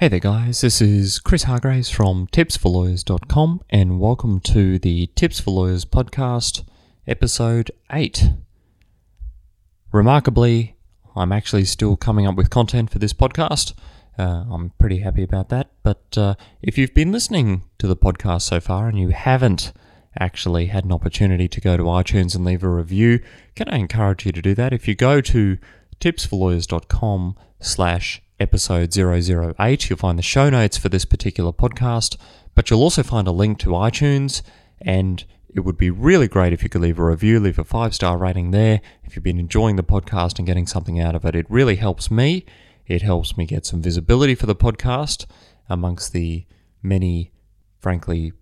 Hey there, guys. This is Chris Hargraves from tipsforlawyers.com, and welcome to the Tips for Lawyers podcast, episode 8. Remarkably, I'm actually still coming up with content for this podcast. Uh, I'm pretty happy about that. But uh, if you've been listening to the podcast so far and you haven't actually had an opportunity to go to iTunes and leave a review, can I encourage you to do that? If you go to tipsforlawyers.com slash episode 008. You'll find the show notes for this particular podcast, but you'll also find a link to iTunes. And it would be really great if you could leave a review, leave a five star rating there. If you've been enjoying the podcast and getting something out of it, it really helps me. It helps me get some visibility for the podcast amongst the many, frankly,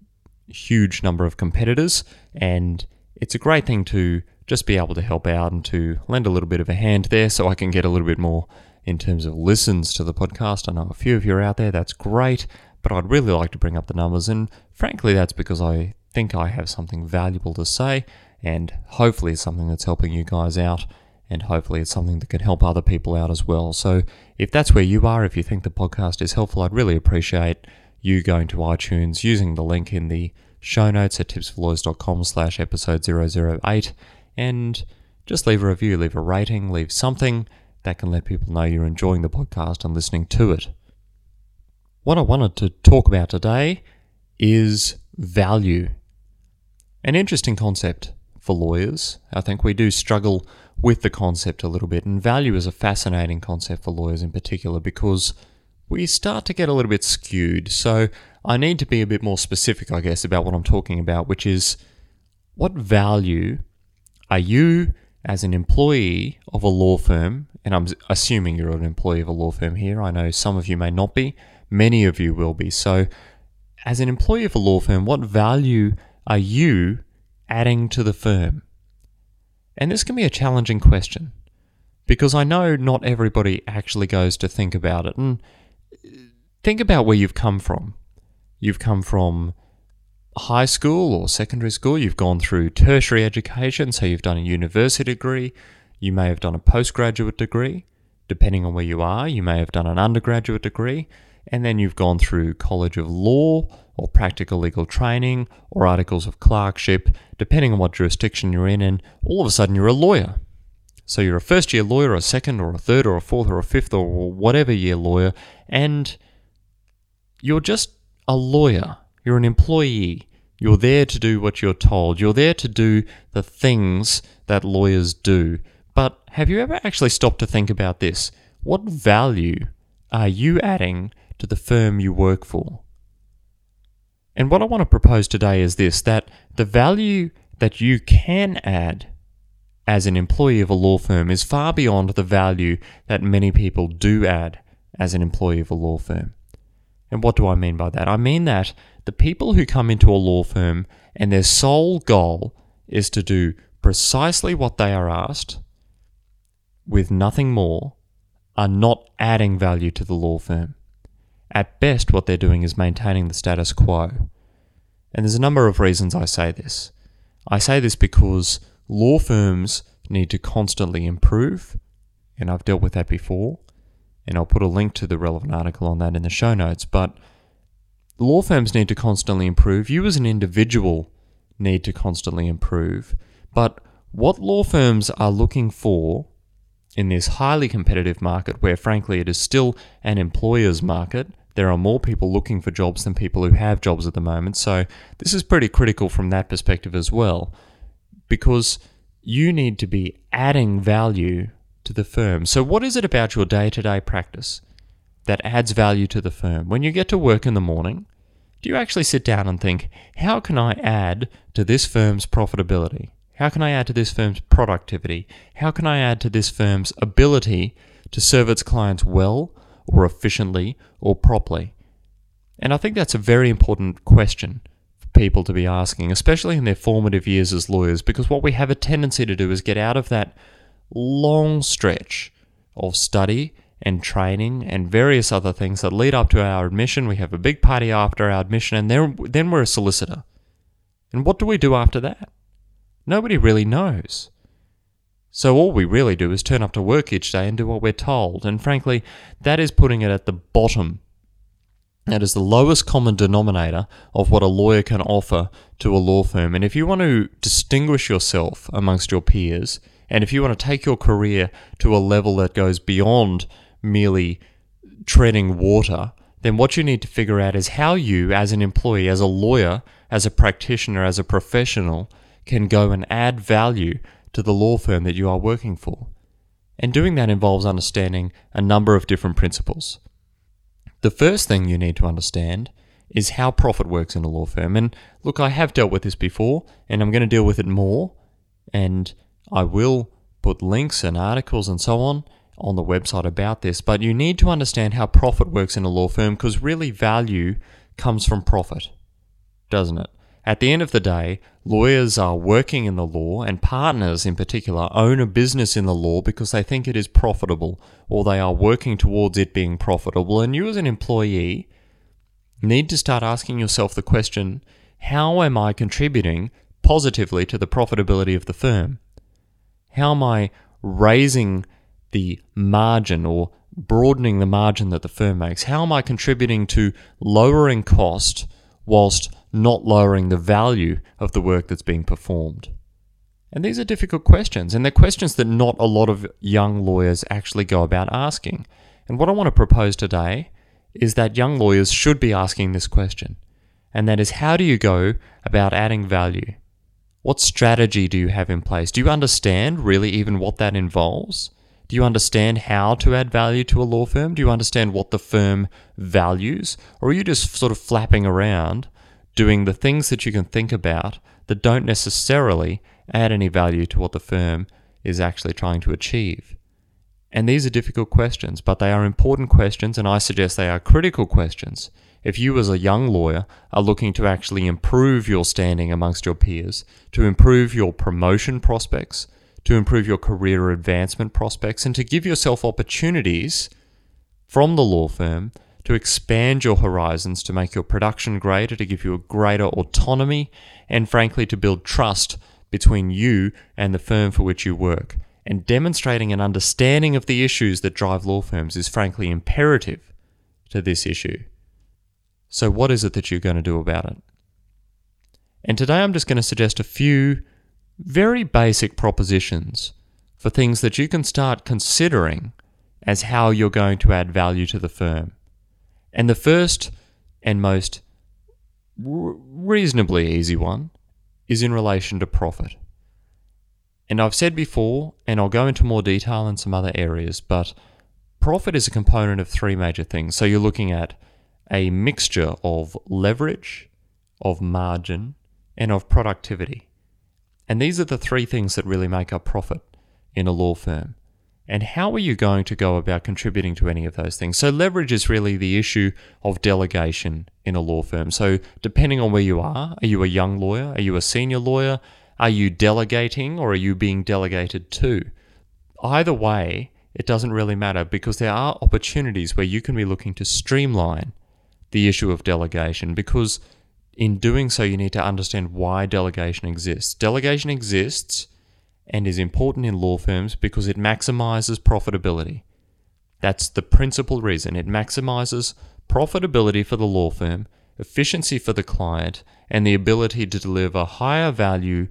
huge number of competitors. And it's a great thing to just be able to help out and to lend a little bit of a hand there so I can get a little bit more in terms of listens to the podcast. I know a few of you are out there, that's great, but I'd really like to bring up the numbers. And frankly, that's because I think I have something valuable to say, and hopefully, it's something that's helping you guys out. And hopefully, it's something that can help other people out as well. So, if that's where you are, if you think the podcast is helpful, I'd really appreciate you going to iTunes, using the link in the show notes at tipsforlawyers.com slash episode 008, and just leave a review, leave a rating, leave something that can let people know you're enjoying the podcast and listening to it. What I wanted to talk about today is value. An interesting concept for lawyers. I think we do struggle with the concept a little bit, and value is a fascinating concept for lawyers in particular because we start to get a little bit skewed. So I need to be a bit more specific, I guess, about what I'm talking about, which is what value are you as an employee of a law firm, and I'm assuming you're an employee of a law firm here, I know some of you may not be, many of you will be. So, as an employee of a law firm, what value are you adding to the firm? And this can be a challenging question because I know not everybody actually goes to think about it. And think about where you've come from. You've come from high school or secondary school, you've gone through tertiary education, so you've done a university degree, you may have done a postgraduate degree, depending on where you are, you may have done an undergraduate degree, and then you've gone through College of Law or practical legal training or articles of clerkship, depending on what jurisdiction you're in, and all of a sudden you're a lawyer. So you're a first year lawyer, a second, or a third, or a fourth, or a fifth, or whatever year lawyer, and you're just a lawyer. You're an employee. You're there to do what you're told. You're there to do the things that lawyers do. But have you ever actually stopped to think about this? What value are you adding to the firm you work for? And what I want to propose today is this that the value that you can add as an employee of a law firm is far beyond the value that many people do add as an employee of a law firm. And what do I mean by that? I mean that the people who come into a law firm and their sole goal is to do precisely what they are asked with nothing more are not adding value to the law firm. At best, what they're doing is maintaining the status quo. And there's a number of reasons I say this. I say this because law firms need to constantly improve, and I've dealt with that before and I'll put a link to the relevant article on that in the show notes. But law firms need to constantly improve. You, as an individual, need to constantly improve. But what law firms are looking for in this highly competitive market, where frankly it is still an employer's market, there are more people looking for jobs than people who have jobs at the moment. So this is pretty critical from that perspective as well, because you need to be adding value to the firm. So, what is it about your day to day practice that adds value to the firm? When you get to work in the morning, do you actually sit down and think, how can I add to this firm's profitability? How can I add to this firm's productivity? How can I add to this firm's ability to serve its clients well or efficiently or properly? And I think that's a very important question for people to be asking, especially in their formative years as lawyers, because what we have a tendency to do is get out of that long stretch of study and training and various other things that lead up to our admission. We have a big party after our admission, and then, then we're a solicitor. And what do we do after that? Nobody really knows. So all we really do is turn up to work each day and do what we're told. And frankly, that is putting it at the bottom That is the lowest common denominator of what a lawyer can offer to a law firm. And if you want to distinguish yourself amongst your peers, and if you want to take your career to a level that goes beyond merely treading water, then what you need to figure out is how you, as an employee, as a lawyer, as a practitioner, as a professional, can go and add value to the law firm that you are working for. And doing that involves understanding a number of different principles. The first thing you need to understand is how profit works in a law firm. And look, I have dealt with this before, and I'm going to deal with it more. And I will put links and articles and so on on the website about this. But you need to understand how profit works in a law firm because really value comes from profit, doesn't it? At the end of the day, lawyers are working in the law, and partners in particular own a business in the law because they think it is profitable or they are working towards it being profitable. And you, as an employee, need to start asking yourself the question how am I contributing positively to the profitability of the firm? How am I raising the margin or broadening the margin that the firm makes? How am I contributing to lowering cost whilst not lowering the value of the work that's being performed? And these are difficult questions, and they're questions that not a lot of young lawyers actually go about asking. And what I want to propose today is that young lawyers should be asking this question, and that is how do you go about adding value? What strategy do you have in place? Do you understand really even what that involves? Do you understand how to add value to a law firm? Do you understand what the firm values? Or are you just sort of flapping around doing the things that you can think about that don't necessarily add any value to what the firm is actually trying to achieve? And these are difficult questions, but they are important questions, and I suggest they are critical questions. If you, as a young lawyer, are looking to actually improve your standing amongst your peers, to improve your promotion prospects, to improve your career advancement prospects and to give yourself opportunities from the law firm to expand your horizons, to make your production greater, to give you a greater autonomy, and frankly, to build trust between you and the firm for which you work. And demonstrating an understanding of the issues that drive law firms is frankly imperative to this issue. So, what is it that you're going to do about it? And today I'm just going to suggest a few very basic propositions for things that you can start considering as how you're going to add value to the firm. And the first and most reasonably easy one is in relation to profit. And I've said before, and I'll go into more detail in some other areas, but profit is a component of three major things. So you're looking at a mixture of leverage, of margin, and of productivity. And these are the three things that really make up profit in a law firm. And how are you going to go about contributing to any of those things? So, leverage is really the issue of delegation in a law firm. So, depending on where you are, are you a young lawyer? Are you a senior lawyer? Are you delegating or are you being delegated to? Either way, it doesn't really matter because there are opportunities where you can be looking to streamline the issue of delegation because in doing so, you need to understand why delegation exists. Delegation exists and is important in law firms because it maximizes profitability. That's the principal reason. It maximizes profitability for the law firm, efficiency for the client, and the ability to deliver higher value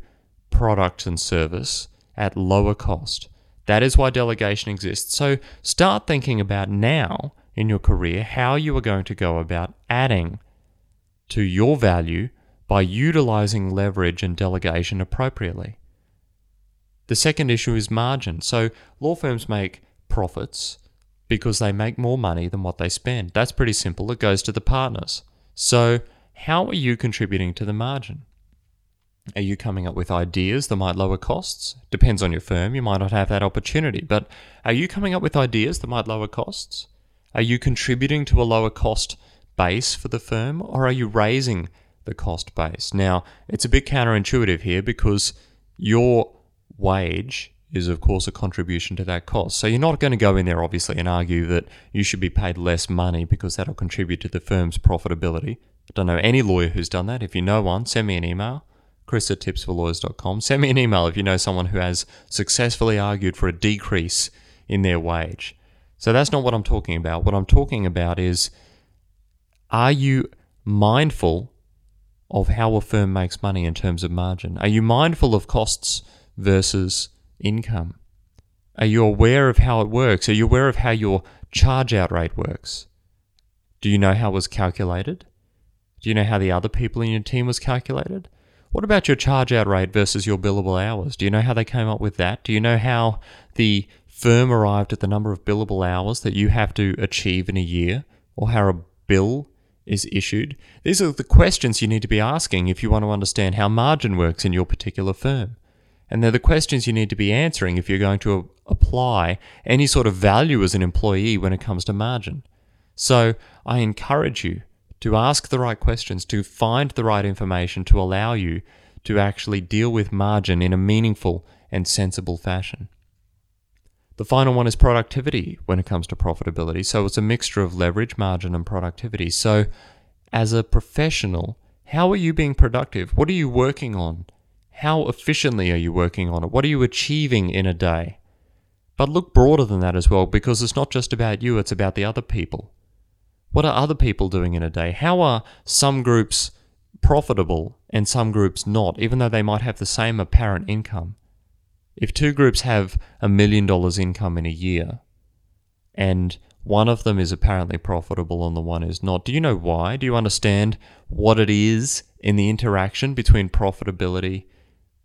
product and service at lower cost. That is why delegation exists. So start thinking about now in your career how you are going to go about adding to your value by utilizing leverage and delegation appropriately. The second issue is margin. So, law firms make profits because they make more money than what they spend. That's pretty simple. It goes to the partners. So, how are you contributing to the margin? Are you coming up with ideas that might lower costs? Depends on your firm. You might not have that opportunity, but are you coming up with ideas that might lower costs? Are you contributing to a lower cost base for the firm or are you raising the cost base? Now, it's a bit counterintuitive here because your wage is, of course, a contribution to that cost. So you're not going to go in there, obviously, and argue that you should be paid less money because that'll contribute to the firm's profitability. I don't know any lawyer who's done that. If you know one, send me an email, chris at tipsforlawyers.com. Send me an email if you know someone who has successfully argued for a decrease in their wage. So that's not what I'm talking about. What I'm talking about is Are you mindful of how a firm makes money in terms of margin? Are you mindful of costs versus income? Are you aware of how it works? Are you aware of how your charge out rate works? Do you know how it was calculated? Do you know how the other people in your team was calculated? What about your charge out rate versus your billable hours? Do you know how they came up with that? Do you know how the firm arrived at the number of billable hours that you have to achieve in a year or how a bill is issued? These are the questions you need to be asking if you want to understand how margin works in your particular firm. And they're the questions you need to be answering if you're going to apply any sort of value as an employee when it comes to margin. So I encourage you to ask the right questions, to find the right information to allow you to actually deal with margin in a meaningful and sensible fashion. The final one is productivity when it comes to profitability. So it's a mixture of leverage, margin, and productivity. So, as a professional, how are you being productive? What are you working on? How efficiently are you working on it? What are you achieving in a day? But look broader than that as well, because it's not just about you, it's about the other people. What are other people doing in a day? How are some groups profitable and some groups not, even though they might have the same apparent income? If two groups have a million dollars income in a year, and one of them is apparently profitable and the one is not, do you know why? Do you understand what it is in the interaction between profitability,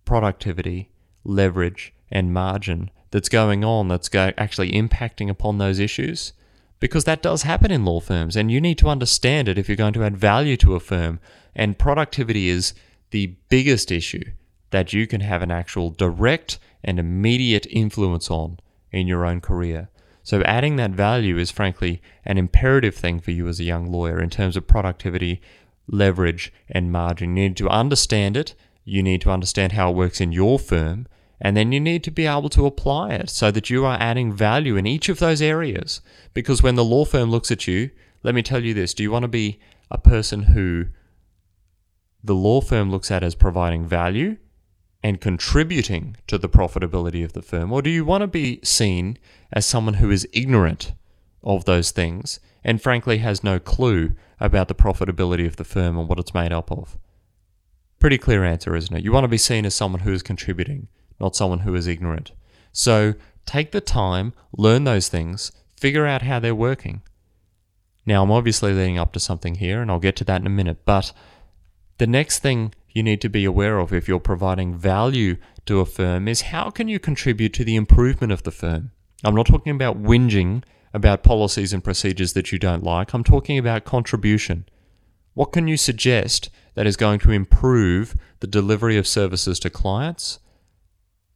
productivity, leverage, and margin that's going on that's go- actually impacting upon those issues? because that does happen in law firms and you need to understand it if you're going to add value to a firm. And productivity is the biggest issue that you can have an actual direct and immediate influence on in your own career. So, adding that value is frankly an imperative thing for you as a young lawyer in terms of productivity, leverage, and margin. You need to understand it. You need to understand how it works in your firm. And then you need to be able to apply it so that you are adding value in each of those areas. Because when the law firm looks at you, let me tell you this do you want to be a person who the law firm looks at as providing value and contributing to the profitability of the firm? Or do you want to be seen as someone who is ignorant of those things and frankly has no clue about the profitability of the firm and what it's made up of? Pretty clear answer, isn't it? You want to be seen as someone who is contributing not someone who is ignorant. So take the time, learn those things, figure out how they're working. Now, I'm obviously leading up to something here, and I'll get to that in a minute, but the next thing you need to be aware of if you're providing value to a firm is how can you contribute to the improvement of the firm? I'm not talking about whinging about policies and procedures that you don't like. I'm talking about contribution. What can you suggest that is going to improve the delivery of services to clients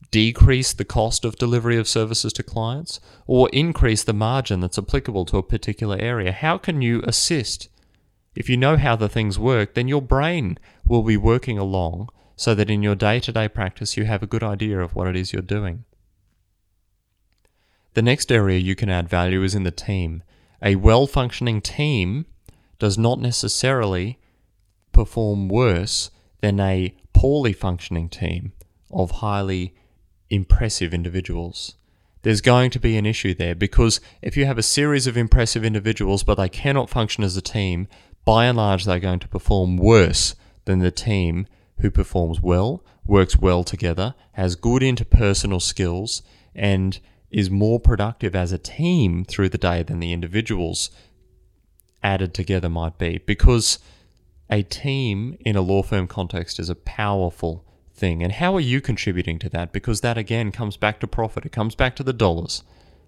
decrease the cost of delivery of services to clients or increase the margin that's applicable to a particular area? How can you assist? If you know how the things work, then your brain will be working along so that in your day to day practice you have a good idea of what it is you're doing. The next area you can add value is in the team. A well functioning team does not necessarily perform worse than a poorly functioning team of highly impressive individuals. There's going to be an issue there because if you have a series of impressive individuals but they cannot function as a team, by and large they're going to perform worse than the team who performs well, works well together, has good interpersonal skills, and is more productive as a team through the day than the individuals added together might be. Because a team in a law firm context is a powerful thing. And how are you contributing to that? Because that again comes back to profit, it comes back to the dollars.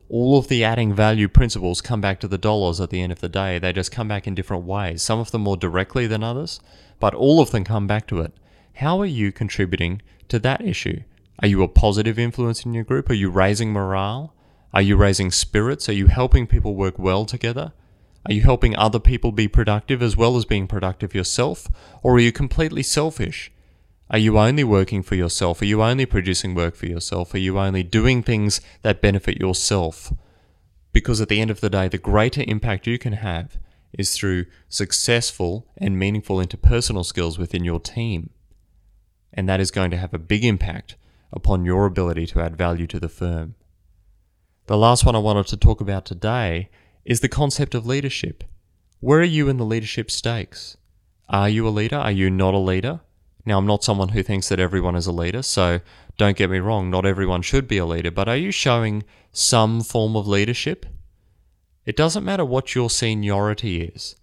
All of the adding value principles come back to the dollars at the end of the day. They just come back in different ways, some of them more directly than others, but all of them come back to it. How are you contributing to that issue? Are you a positive influence in your group? Are you raising morale? Are you raising spirits? Are you helping people work well together? Are you helping other people be productive as well as being productive yourself? Or are you completely selfish are you only working for yourself? Are you only producing work for yourself? Are you only doing things that benefit yourself? Because at the end of the day, the greater impact you can have is through successful and meaningful interpersonal skills within your team. And that is going to have a big impact upon your ability to add value to the firm. The last one I wanted to talk about today is the concept of leadership. Where are you in the leadership stakes? Are you a leader? Are you not a leader? Now, I'm not someone who thinks that everyone is a leader, so don't get me wrong, not everyone should be a leader, but are you showing some form of leadership? It doesn't matter what your seniority is.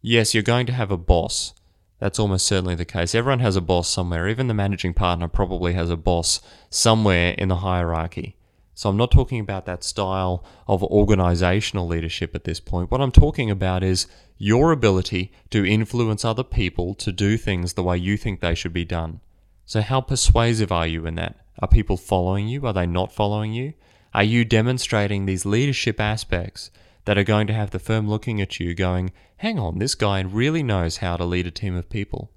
Yes, you're going to have a boss. That's almost certainly the case. Everyone has a boss somewhere. Even the managing partner probably has a boss somewhere in the hierarchy. So I'm not talking about that style of organizational leadership at this point. What I'm talking about is your ability to influence other people to do things the way you think they should be done. So, how persuasive are you in that? Are people following you? Are they not following you? Are you demonstrating these leadership aspects that are going to have the firm looking at you going, hang on, this guy really knows how to lead a team of people?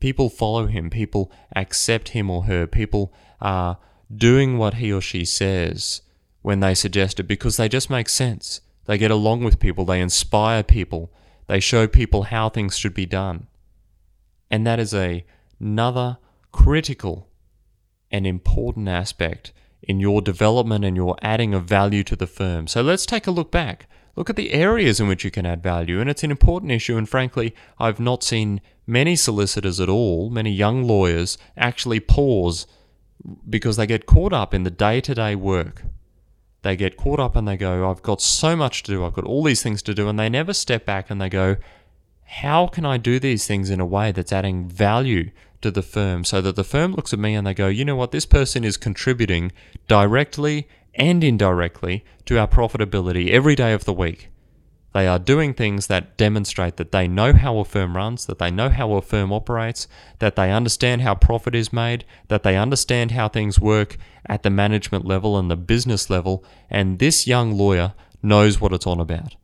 People follow him, people accept him or her, people are doing what he or she says when they suggest it because they just make sense. They get along with people, they inspire people, they show people how things should be done. And that is a, another critical and important aspect in your development and your adding of value to the firm. So let's take a look back. Look at the areas in which you can add value, and it's an important issue. And frankly, I've not seen many solicitors at all, many young lawyers, actually pause because they get caught up in the day to day work. They get caught up and they go, I've got so much to do, I've got all these things to do, and they never step back and they go, How can I do these things in a way that's adding value to the firm so that the firm looks at me and they go, You know what, this person is contributing directly and indirectly to our profitability every day of the week. They are doing things that demonstrate that they know how a firm runs, that they know how a firm operates, that they understand how profit is made, that they understand how things work at the management level and the business level, and this young lawyer knows what it's on about.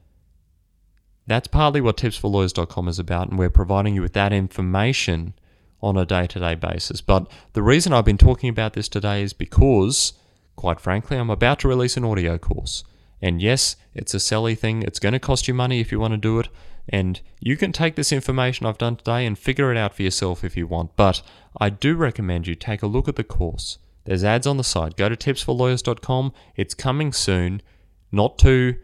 That's partly what tipsforlawyers.com is about, and we're providing you with that information on a day to day basis. But the reason I've been talking about this today is because, quite frankly, I'm about to release an audio course. And yes, it's a selly thing. It's going to cost you money if you want to do it. And you can take this information I've done today and figure it out for yourself if you want. But I do recommend you take a look at the course. There's ads on the site. Go to tipsforlawyers.com. It's coming soon, not too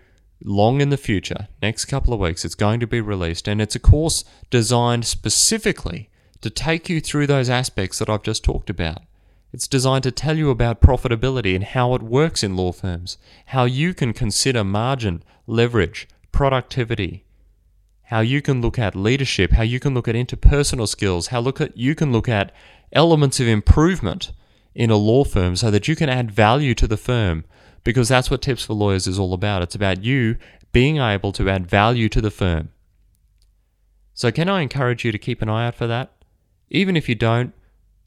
long in the future. Next couple of weeks, it's going to be released. And it's a course designed specifically to take you through those aspects that I've just talked about. It's designed to tell you about profitability and how it works in law firms, how you can consider margin, leverage, productivity, how you can look at leadership, how you can look at interpersonal skills, how look at, you can look at elements of improvement in a law firm so that you can add value to the firm because that's what Tips for Lawyers is all about. It's about you being able to add value to the firm. So, can I encourage you to keep an eye out for that? Even if you don't,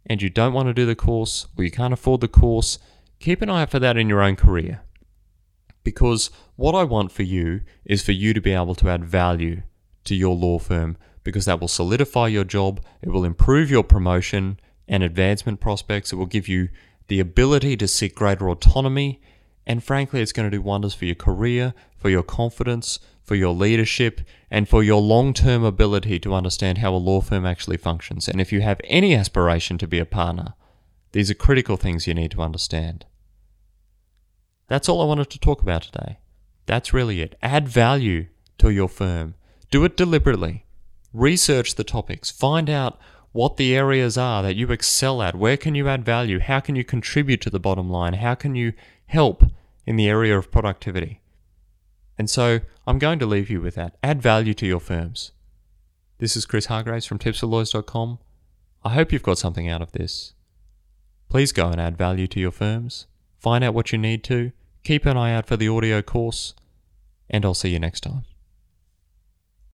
and you don't want to do the course or you can't afford the course, keep an eye out for that in your own career. Because what I want for you is for you to be able to add value to your law firm because that will solidify your job, it will improve your promotion and advancement prospects, it will give you the ability to seek greater autonomy, and frankly, it's going to do wonders for your career, for your confidence, for your leadership, and for your long term ability to understand how a law firm actually functions. And if you have any aspiration to be a partner, these are critical things you need to understand. That's all I wanted to talk about today. That's really it. Add value to your firm. Do it deliberately. Research the topics. Find out what the areas are that you excel at. Where can you add value? How can you contribute to the bottom line? How can you help in the area of productivity? And so I'm going to leave you with that. Add value to your firms. This is Chris Hargraves from tipsforlawyers.com. I hope you've got something out of this. Please go and add value to your firms. Find out what you need to. Keep an eye out for the audio course. And I'll see you next time.